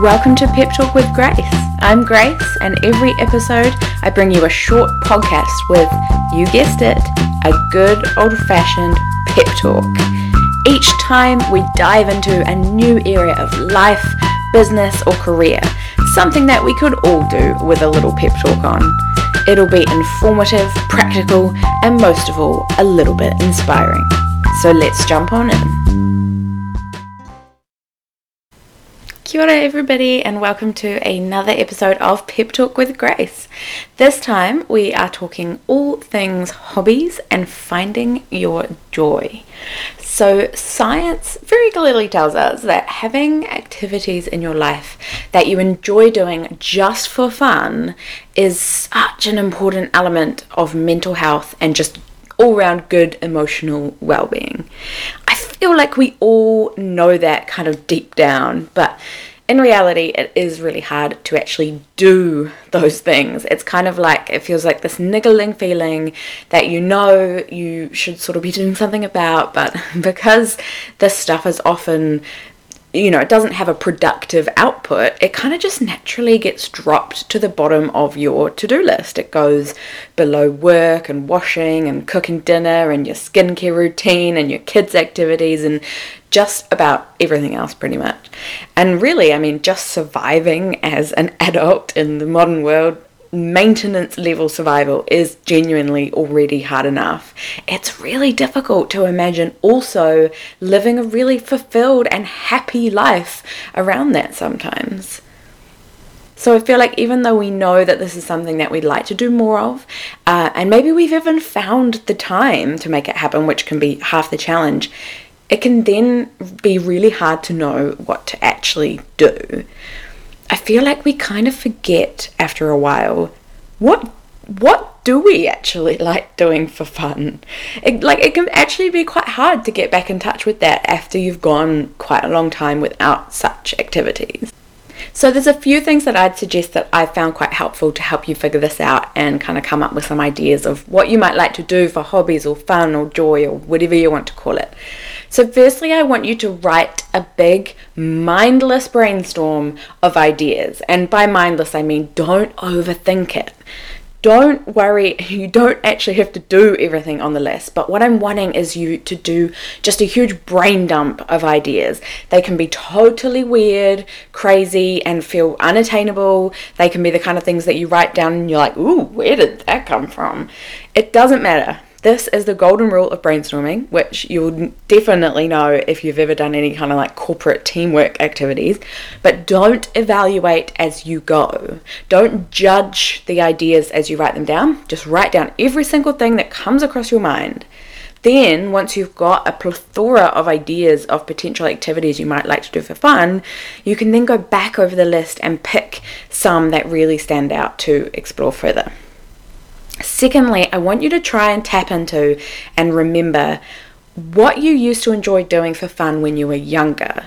Welcome to Pep Talk with Grace. I'm Grace, and every episode I bring you a short podcast with, you guessed it, a good old fashioned pep talk. Each time we dive into a new area of life, business, or career, something that we could all do with a little pep talk on. It'll be informative, practical, and most of all, a little bit inspiring. So let's jump on in. Kia ora, everybody, and welcome to another episode of Pep Talk with Grace. This time we are talking all things hobbies and finding your joy. So, science very clearly tells us that having activities in your life that you enjoy doing just for fun is such an important element of mental health and just all round good emotional well being. Feel like we all know that kind of deep down, but in reality, it is really hard to actually do those things. It's kind of like it feels like this niggling feeling that you know you should sort of be doing something about, but because this stuff is often you know, it doesn't have a productive output, it kind of just naturally gets dropped to the bottom of your to do list. It goes below work and washing and cooking dinner and your skincare routine and your kids' activities and just about everything else, pretty much. And really, I mean, just surviving as an adult in the modern world maintenance level survival is genuinely already hard enough, it's really difficult to imagine also living a really fulfilled and happy life around that sometimes. So I feel like even though we know that this is something that we'd like to do more of, uh, and maybe we've even found the time to make it happen, which can be half the challenge, it can then be really hard to know what to actually do. I feel like we kind of forget after a while what what do we actually like doing for fun? It, like it can actually be quite hard to get back in touch with that after you've gone quite a long time without such activities. So there's a few things that I'd suggest that I found quite helpful to help you figure this out and kind of come up with some ideas of what you might like to do for hobbies or fun or joy or whatever you want to call it. So, firstly, I want you to write a big, mindless brainstorm of ideas. And by mindless, I mean don't overthink it. Don't worry, you don't actually have to do everything on the list. But what I'm wanting is you to do just a huge brain dump of ideas. They can be totally weird, crazy, and feel unattainable. They can be the kind of things that you write down and you're like, ooh, where did that come from? It doesn't matter. This is the golden rule of brainstorming, which you'll definitely know if you've ever done any kind of like corporate teamwork activities. But don't evaluate as you go. Don't judge the ideas as you write them down. Just write down every single thing that comes across your mind. Then, once you've got a plethora of ideas of potential activities you might like to do for fun, you can then go back over the list and pick some that really stand out to explore further. Secondly, I want you to try and tap into and remember what you used to enjoy doing for fun when you were younger.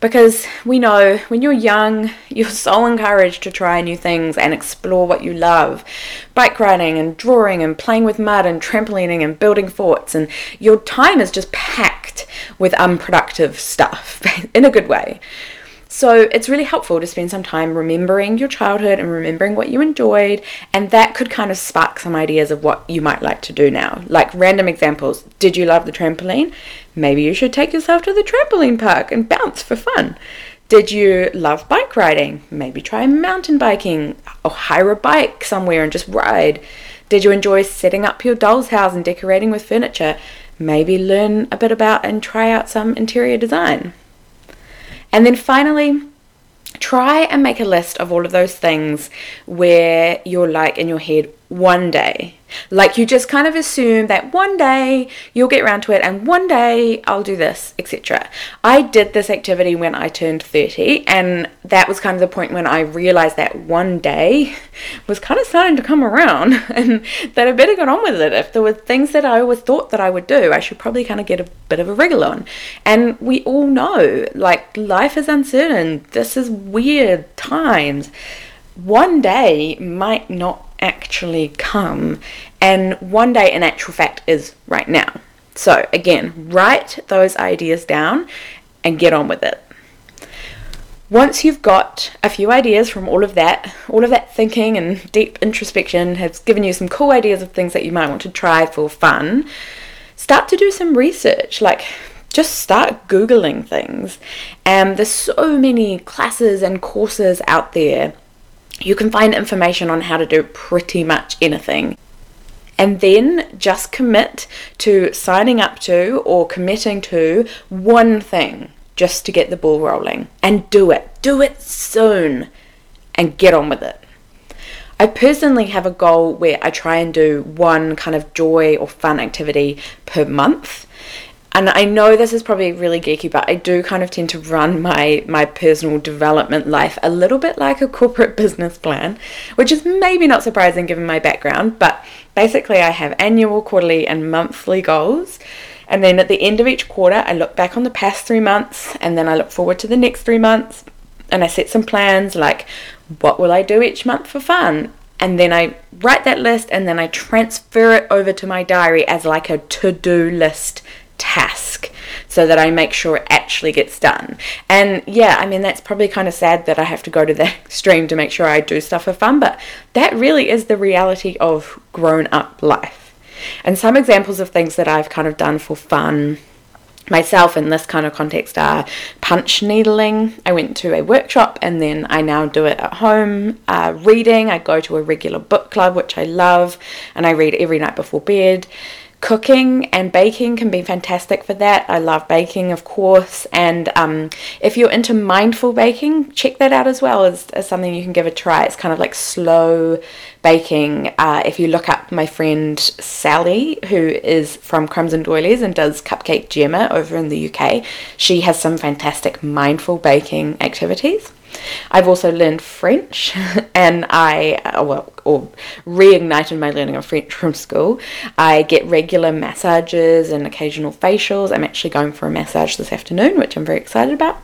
Because we know when you're young, you're so encouraged to try new things and explore what you love. Bike riding and drawing and playing with mud and trampolining and building forts, and your time is just packed with unproductive stuff in a good way. So it's really helpful to spend some time remembering your childhood and remembering what you enjoyed, and that could kind of spark some ideas of what you might like to do now. Like random examples Did you love the trampoline? Maybe you should take yourself to the trampoline park and bounce for fun. Did you love bike riding? Maybe try mountain biking or hire a bike somewhere and just ride. Did you enjoy setting up your doll's house and decorating with furniture? Maybe learn a bit about and try out some interior design. And then finally, try and make a list of all of those things where you're like in your head, one day. Like you just kind of assume that one day you'll get around to it and one day I'll do this, etc. I did this activity when I turned 30 and that was kind of the point when I realized that one day was kind of starting to come around and that I better get on with it. If there were things that I always thought that I would do, I should probably kind of get a bit of a wriggle on. And we all know like life is uncertain. This is weird times. One day might not actually come. And one day, in actual fact, is right now. So, again, write those ideas down and get on with it. once you've got a few ideas from all of that, all of that thinking and deep introspection has given you some cool ideas of things that you might want to try for fun, start to do some research. Like, just start Googling things. And there's so many classes and courses out there. You can find information on how to do pretty much anything. And then just commit to signing up to or committing to one thing just to get the ball rolling and do it. Do it soon and get on with it. I personally have a goal where I try and do one kind of joy or fun activity per month. And I know this is probably really geeky, but I do kind of tend to run my my personal development life a little bit like a corporate business plan, which is maybe not surprising given my background, but basically I have annual, quarterly and monthly goals and then at the end of each quarter, I look back on the past three months and then I look forward to the next three months and I set some plans like what will I do each month for fun? And then I write that list and then I transfer it over to my diary as like a to do list task so that I make sure it actually gets done. And yeah, I mean, that's probably kind of sad that I have to go to the extreme to make sure I do stuff for fun, but that really is the reality of grown up life. And some examples of things that I've kind of done for fun myself in this kind of context are punch needling. I went to a workshop and then I now do it at home. Uh, reading, I go to a regular book club, which I love, and I read every night before bed. Cooking and baking can be fantastic for that. I love baking, of course, and um, if you're into mindful baking, check that out as well as, as something you can give a try. It's kind of like slow baking. Uh, if you look up my friend Sally, who is from Crumbs and Doilies and does Cupcake Jemma over in the UK, she has some fantastic mindful baking activities. I've also learned French, and I, uh, well, or reignited my learning of French from school. I get regular massages and occasional facials. I'm actually going for a massage this afternoon, which I'm very excited about.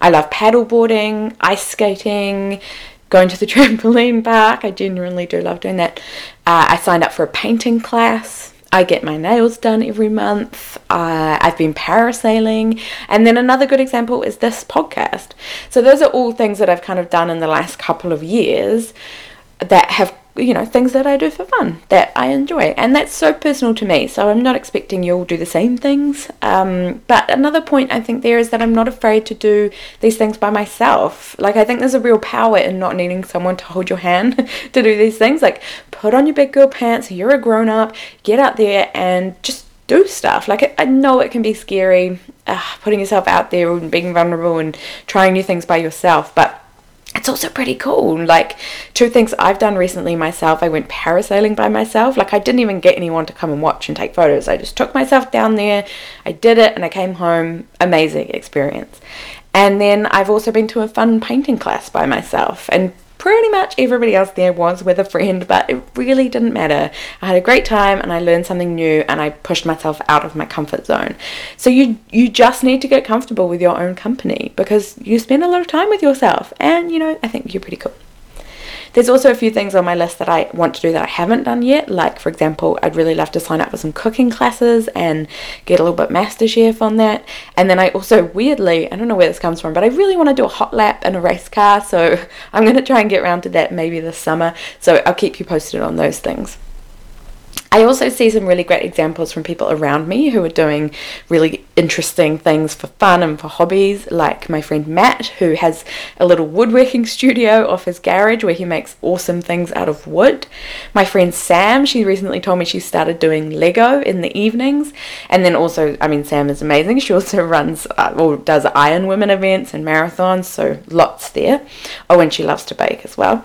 I love paddleboarding, ice skating, going to the trampoline park. I genuinely do love doing that. Uh, I signed up for a painting class I get my nails done every month. Uh, I've been parasailing. And then another good example is this podcast. So, those are all things that I've kind of done in the last couple of years that have you know, things that I do for fun that I enjoy. And that's so personal to me. So I'm not expecting you'll do the same things. Um, but another point I think there is that I'm not afraid to do these things by myself. Like, I think there's a real power in not needing someone to hold your hand to do these things. Like, put on your big girl pants, you're a grown up, get out there and just do stuff. Like, I know it can be scary uh, putting yourself out there and being vulnerable and trying new things by yourself, but it's also pretty cool. Like, two things I've done recently myself I went parasailing by myself. Like, I didn't even get anyone to come and watch and take photos. I just took myself down there, I did it, and I came home. Amazing experience. And then I've also been to a fun painting class by myself. And pretty much everybody else there was with a friend, but it really didn't matter. I had a great time and I learned something new and I pushed myself out of my comfort zone. So you you just need to get comfortable with your own company because you spend a lot of time with yourself and you know, I think you're pretty cool. There's also a few things on my list that I want to do that I haven't done yet. Like, for example, I'd really love to sign up for some cooking classes and get a little bit MasterChef on that. And then I also, weirdly, I don't know where this comes from, but I really want to do a hot lap and a race car. So I'm going to try and get around to that maybe this summer. So I'll keep you posted on those things. I also see some really great examples from people around me who are doing really interesting things for fun and for hobbies, like my friend Matt, who has a little woodworking studio off his garage where he makes awesome things out of wood. My friend Sam, she recently told me she started doing Lego in the evenings. And then also, I mean, Sam is amazing. She also runs uh, or does Iron Women events and marathons, so lots there. Oh, and she loves to bake as well.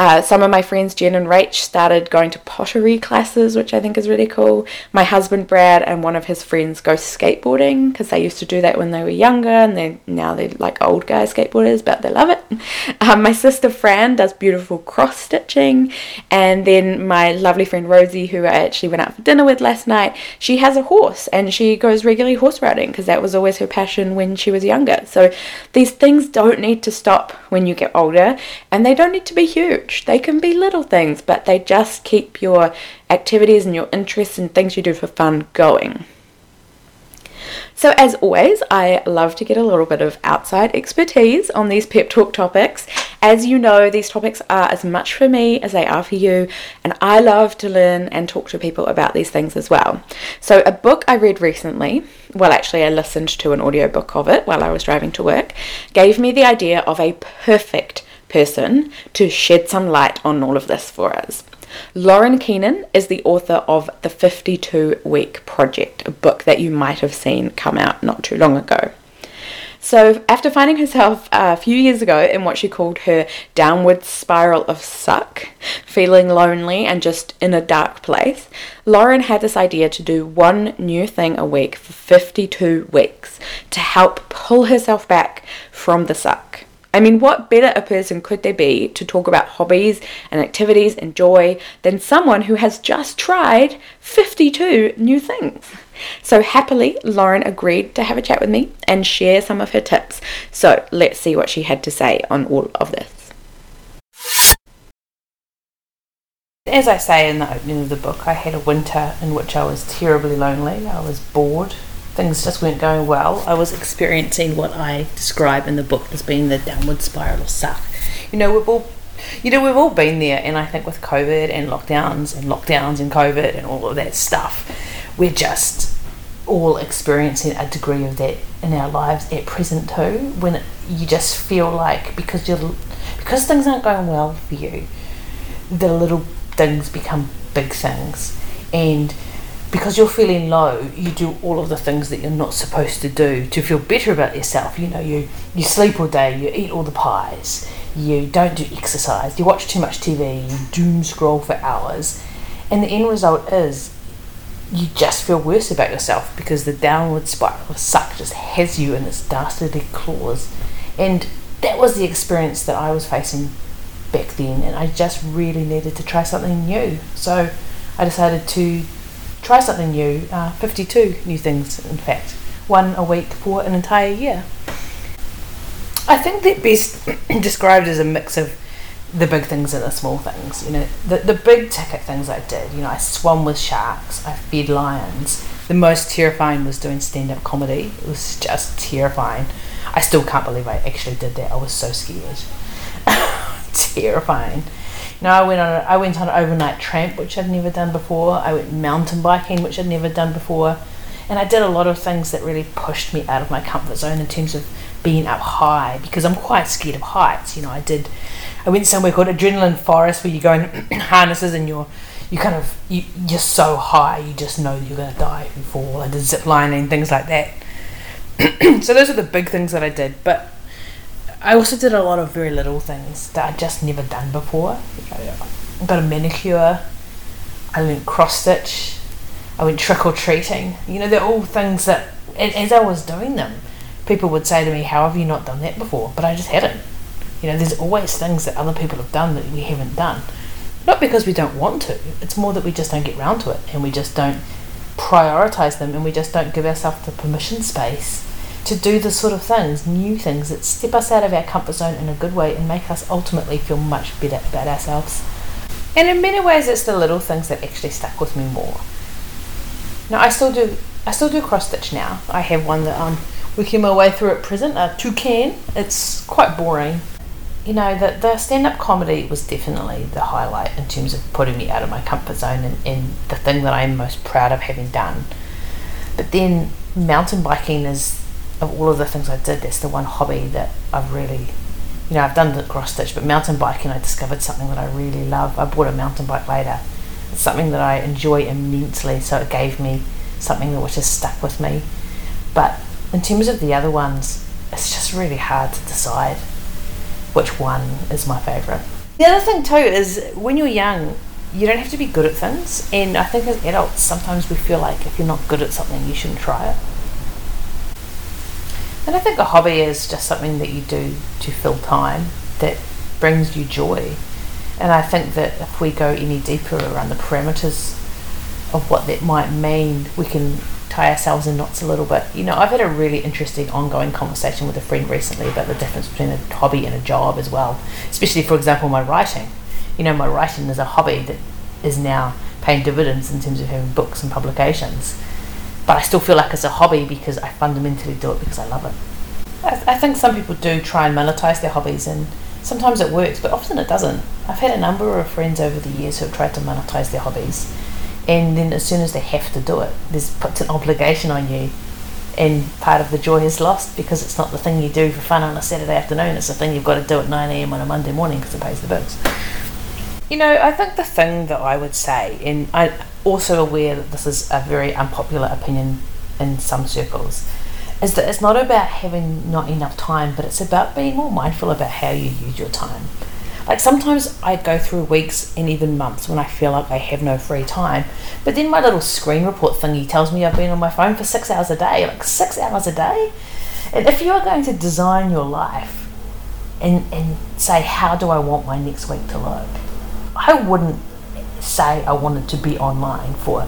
Uh, some of my friends, Jen and Rach, started going to pottery classes, which I think is really cool. My husband, Brad, and one of his friends go skateboarding because they used to do that when they were younger and they now they're like old guy skateboarders, but they love it. Um, my sister, Fran, does beautiful cross stitching. And then my lovely friend, Rosie, who I actually went out for dinner with last night, she has a horse and she goes regularly horse riding because that was always her passion when she was younger. So these things don't need to stop when you get older and they don't need to be huge They can be little things, but they just keep your activities and your interests and things you do for fun going. So, as always, I love to get a little bit of outside expertise on these pep talk topics. As you know, these topics are as much for me as they are for you, and I love to learn and talk to people about these things as well. So, a book I read recently, well, actually, I listened to an audiobook of it while I was driving to work, gave me the idea of a perfect person to shed some light on all of this for us. Lauren Keenan is the author of The 52 Week Project, a book that you might have seen come out not too long ago. So, after finding herself a few years ago in what she called her downward spiral of suck, feeling lonely and just in a dark place, Lauren had this idea to do one new thing a week for 52 weeks to help pull herself back from the suck. I mean, what better a person could there be to talk about hobbies and activities and joy than someone who has just tried 52 new things? So, happily, Lauren agreed to have a chat with me and share some of her tips. So, let's see what she had to say on all of this. As I say in the opening of the book, I had a winter in which I was terribly lonely. I was bored things just weren't going well. I was experiencing what I describe in the book as being the downward spiral of suck. You know, we've all you know, we've all been there, and I think with COVID and lockdowns and lockdowns and COVID and all of that stuff, we're just all experiencing a degree of that in our lives at present too. When you just feel like because you're because things aren't going well for you, the little things become big things, and because you're feeling low, you do all of the things that you're not supposed to do to feel better about yourself. You know, you, you sleep all day, you eat all the pies, you don't do exercise, you watch too much TV, you doom scroll for hours, and the end result is you just feel worse about yourself because the downward spiral of suck just has you in its dastardly claws. And that was the experience that I was facing back then, and I just really needed to try something new. So I decided to try something new. Uh, 52 new things, in fact, one a week for an entire year. I think they're best described as a mix of the big things and the small things. You know, the, the big ticket things I did, you know, I swam with sharks, I fed lions. The most terrifying was doing stand up comedy. It was just terrifying. I still can't believe I actually did that. I was so scared. terrifying. No, I went on a, I went on an overnight tramp, which I'd never done before. I went mountain biking, which I'd never done before, and I did a lot of things that really pushed me out of my comfort zone in terms of being up high because I'm quite scared of heights. You know, I did. I went somewhere called Adrenalin Forest where you go in harnesses and you're you kind of you, you're so high you just know you're gonna die if you fall. I did zip lining things like that. so those are the big things that I did, but I also did a lot of very little things that I'd just never done before. I got a manicure. I went cross stitch. I went trick or treating. You know, they're all things that, as I was doing them, people would say to me, "How have you not done that before?" But I just hadn't. You know, there's always things that other people have done that we haven't done. Not because we don't want to. It's more that we just don't get round to it, and we just don't prioritize them, and we just don't give ourselves the permission space to do the sort of things, new things that step us out of our comfort zone in a good way and make us ultimately feel much better about ourselves. And in many ways, it's the little things that actually stuck with me more. Now, I still do, I still do cross stitch now. I have one that I'm working my way through at present, a toucan. It's quite boring. You know, the, the stand up comedy was definitely the highlight in terms of putting me out of my comfort zone and, and the thing that I'm most proud of having done. But then mountain biking is of all of the things I did, that's the one hobby that I've really, you know, I've done the cross stitch, but mountain biking, I discovered something that I really love. I bought a mountain bike later. It's something that I enjoy immensely, so it gave me something that which has stuck with me. But in terms of the other ones, it's just really hard to decide which one is my favourite. The other thing too is when you're young, you don't have to be good at things, and I think as adults, sometimes we feel like if you're not good at something, you shouldn't try it. And I think a hobby is just something that you do to fill time that brings you joy. And I think that if we go any deeper around the parameters of what that might mean, we can tie ourselves in knots a little bit. You know, I've had a really interesting ongoing conversation with a friend recently about the difference between a hobby and a job as well. Especially, for example, my writing. You know, my writing is a hobby that is now paying dividends in terms of having books and publications. But I still feel like it's a hobby because I fundamentally do it because I love it. I, I think some people do try and monetize their hobbies, and sometimes it works, but often it doesn't. I've had a number of friends over the years who have tried to monetize their hobbies, and then as soon as they have to do it, there's puts an obligation on you, and part of the joy is lost because it's not the thing you do for fun on a Saturday afternoon. It's the thing you've got to do at nine a.m. on a Monday morning because it pays the bills. You know, I think the thing that I would say, and I'm also aware that this is a very unpopular opinion in some circles, is that it's not about having not enough time, but it's about being more mindful about how you use your time. Like sometimes I go through weeks and even months when I feel like I have no free time, but then my little screen report thingy tells me I've been on my phone for six hours a day, like six hours a day. And if you are going to design your life and, and say, how do I want my next week to look? I wouldn't say I wanted to be online for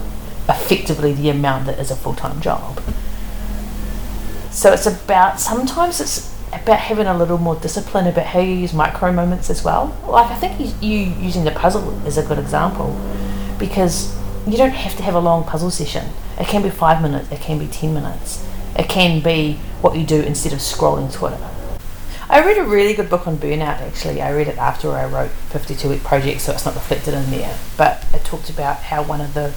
effectively the amount that is a full time job. So it's about sometimes it's about having a little more discipline about how you use micro moments as well. Like I think you, you using the puzzle is a good example because you don't have to have a long puzzle session. It can be five minutes, it can be ten minutes. It can be what you do instead of scrolling Twitter. I read a really good book on burnout actually. I read it after I wrote 52 Week Project, so it's not reflected in there. But it talked about how one of the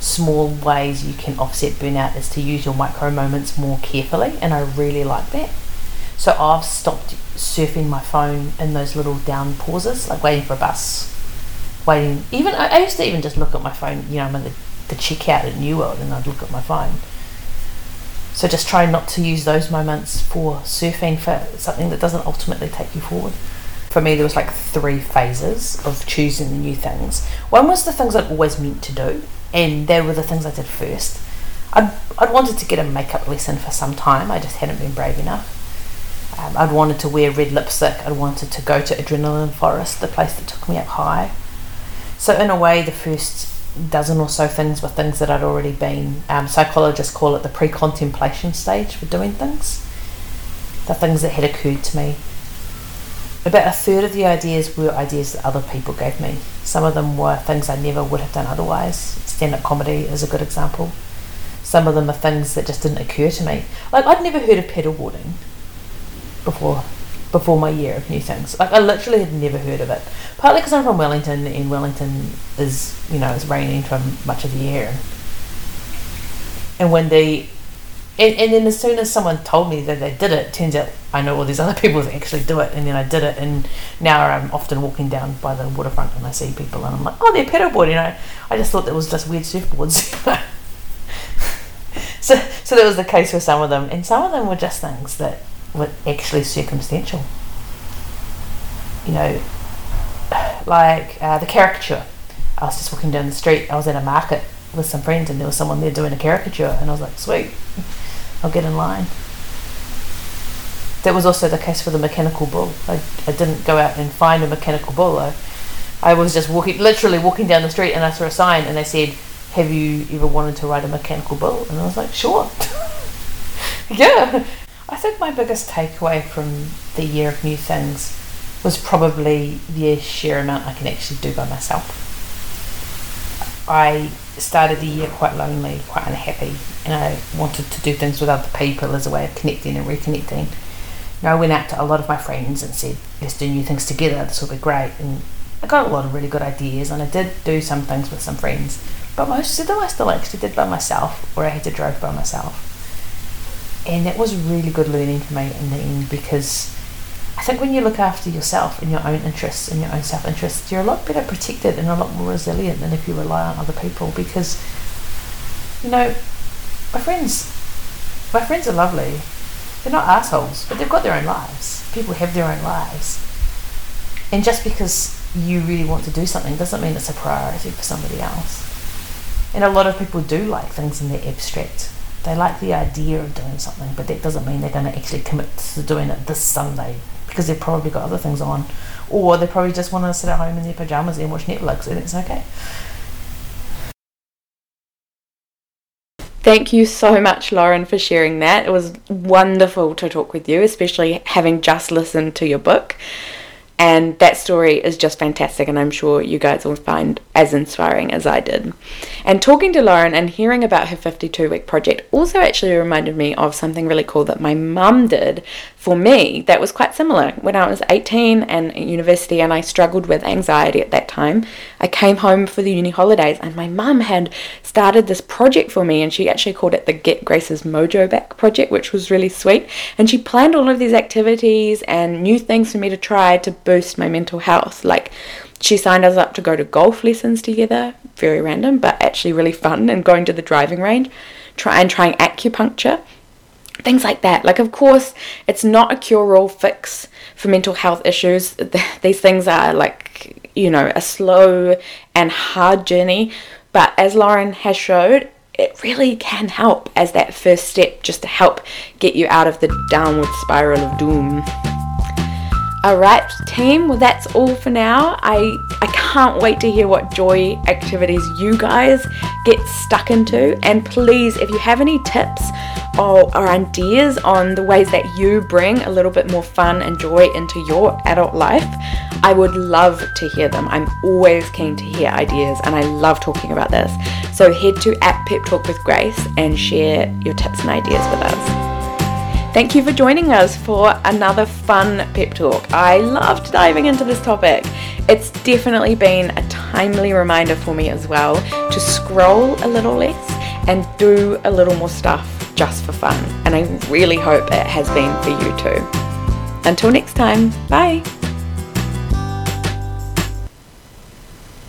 small ways you can offset burnout is to use your micro moments more carefully, and I really like that. So I've stopped surfing my phone in those little down pauses, like waiting for a bus, waiting. Even I, used to even just look at my phone. You know, I'm in the, the checkout at New World, and I'd look at my phone so just try not to use those moments for surfing for something that doesn't ultimately take you forward. For me, there was like three phases of choosing the new things. One was the things I'd always meant to do, and they were the things I did first. I'd, I'd wanted to get a makeup lesson for some time, I just hadn't been brave enough. Um, I'd wanted to wear red lipstick, I'd wanted to go to Adrenalin Forest, the place that took me up high. So, in a way, the first dozen or so things were things that I'd already been. Um, psychologists call it the pre contemplation stage for doing things, the things that had occurred to me. About a third of the ideas were ideas that other people gave me. Some of them were things I never would have done otherwise. Stand up comedy is a good example. Some of them are things that just didn't occur to me. Like, I'd never heard of paddleboarding before before my year of new things. Like I literally had never heard of it. Partly because I'm from Wellington, and Wellington is you know it's raining for much of the year, and when they, and, and then as soon as someone told me that they did it, turns out I know all these other people that actually do it, and then I did it, and now I'm often walking down by the waterfront and I see people, and I'm like, oh, they're paddleboarding. You know, I just thought that was just weird surfboards. so so that was the case with some of them, and some of them were just things that were actually circumstantial. You know, like uh, the caricature. I was just walking down the street. I was at a market with some friends, and there was someone there doing a caricature, and I was like, "Sweet, I'll get in line." That was also the case for the mechanical bull. I, I didn't go out and find a mechanical bull. I, I was just walking, literally walking down the street, and I saw a sign, and they said, "Have you ever wanted to ride a mechanical bull?" And I was like, "Sure." yeah, I think my biggest takeaway from the year of new things was probably the sheer amount I can actually do by myself. I started the year quite lonely, quite unhappy, and I wanted to do things with other people as a way of connecting and reconnecting. And I went out to a lot of my friends and said, let's do new things together, this will be great. And I got a lot of really good ideas, and I did do some things with some friends, but most of them I still actually did by myself, or I had to drive by myself and that was really good learning for me in the end because I think when you look after yourself and your own interests and your own self interests, you're a lot better protected and a lot more resilient than if you rely on other people because you know my friends my friends are lovely. They're not assholes, but they've got their own lives. People have their own lives. And just because you really want to do something doesn't mean it's a priority for somebody else. And a lot of people do like things in the abstract they like the idea of doing something, but that doesn't mean they're going to actually commit to doing it this Sunday because they've probably got other things on, or they probably just want to sit at home in their pajamas and watch Netflix, and it's okay. Thank you so much, Lauren, for sharing that. It was wonderful to talk with you, especially having just listened to your book. And that story is just fantastic, and I'm sure you guys will find as inspiring as I did. And talking to Lauren and hearing about her 52 week project also actually reminded me of something really cool that my mum did for me that was quite similar. When I was 18 and at university, and I struggled with anxiety at that time, I came home for the uni holidays, and my mum had started this project for me, and she actually called it the Get Grace's Mojo Back project, which was really sweet. And she planned all of these activities and new things for me to try to boost my mental health. Like she signed us up to go to golf lessons together, very random, but actually really fun, and going to the driving range, try and trying acupuncture, things like that. Like, of course, it's not a cure-all fix for mental health issues. These things are like, you know, a slow and hard journey, but as Lauren has showed, it really can help as that first step just to help get you out of the downward spiral of doom. Alright, team, well, that's all for now. I, I can't wait to hear what joy activities you guys get stuck into. And please, if you have any tips or, or ideas on the ways that you bring a little bit more fun and joy into your adult life, I would love to hear them. I'm always keen to hear ideas and I love talking about this. So head to at Pep Talk with Grace and share your tips and ideas with us. Thank you for joining us for another fun pep talk. I loved diving into this topic. It's definitely been a timely reminder for me as well to scroll a little less and do a little more stuff just for fun. And I really hope it has been for you too. Until next time, bye.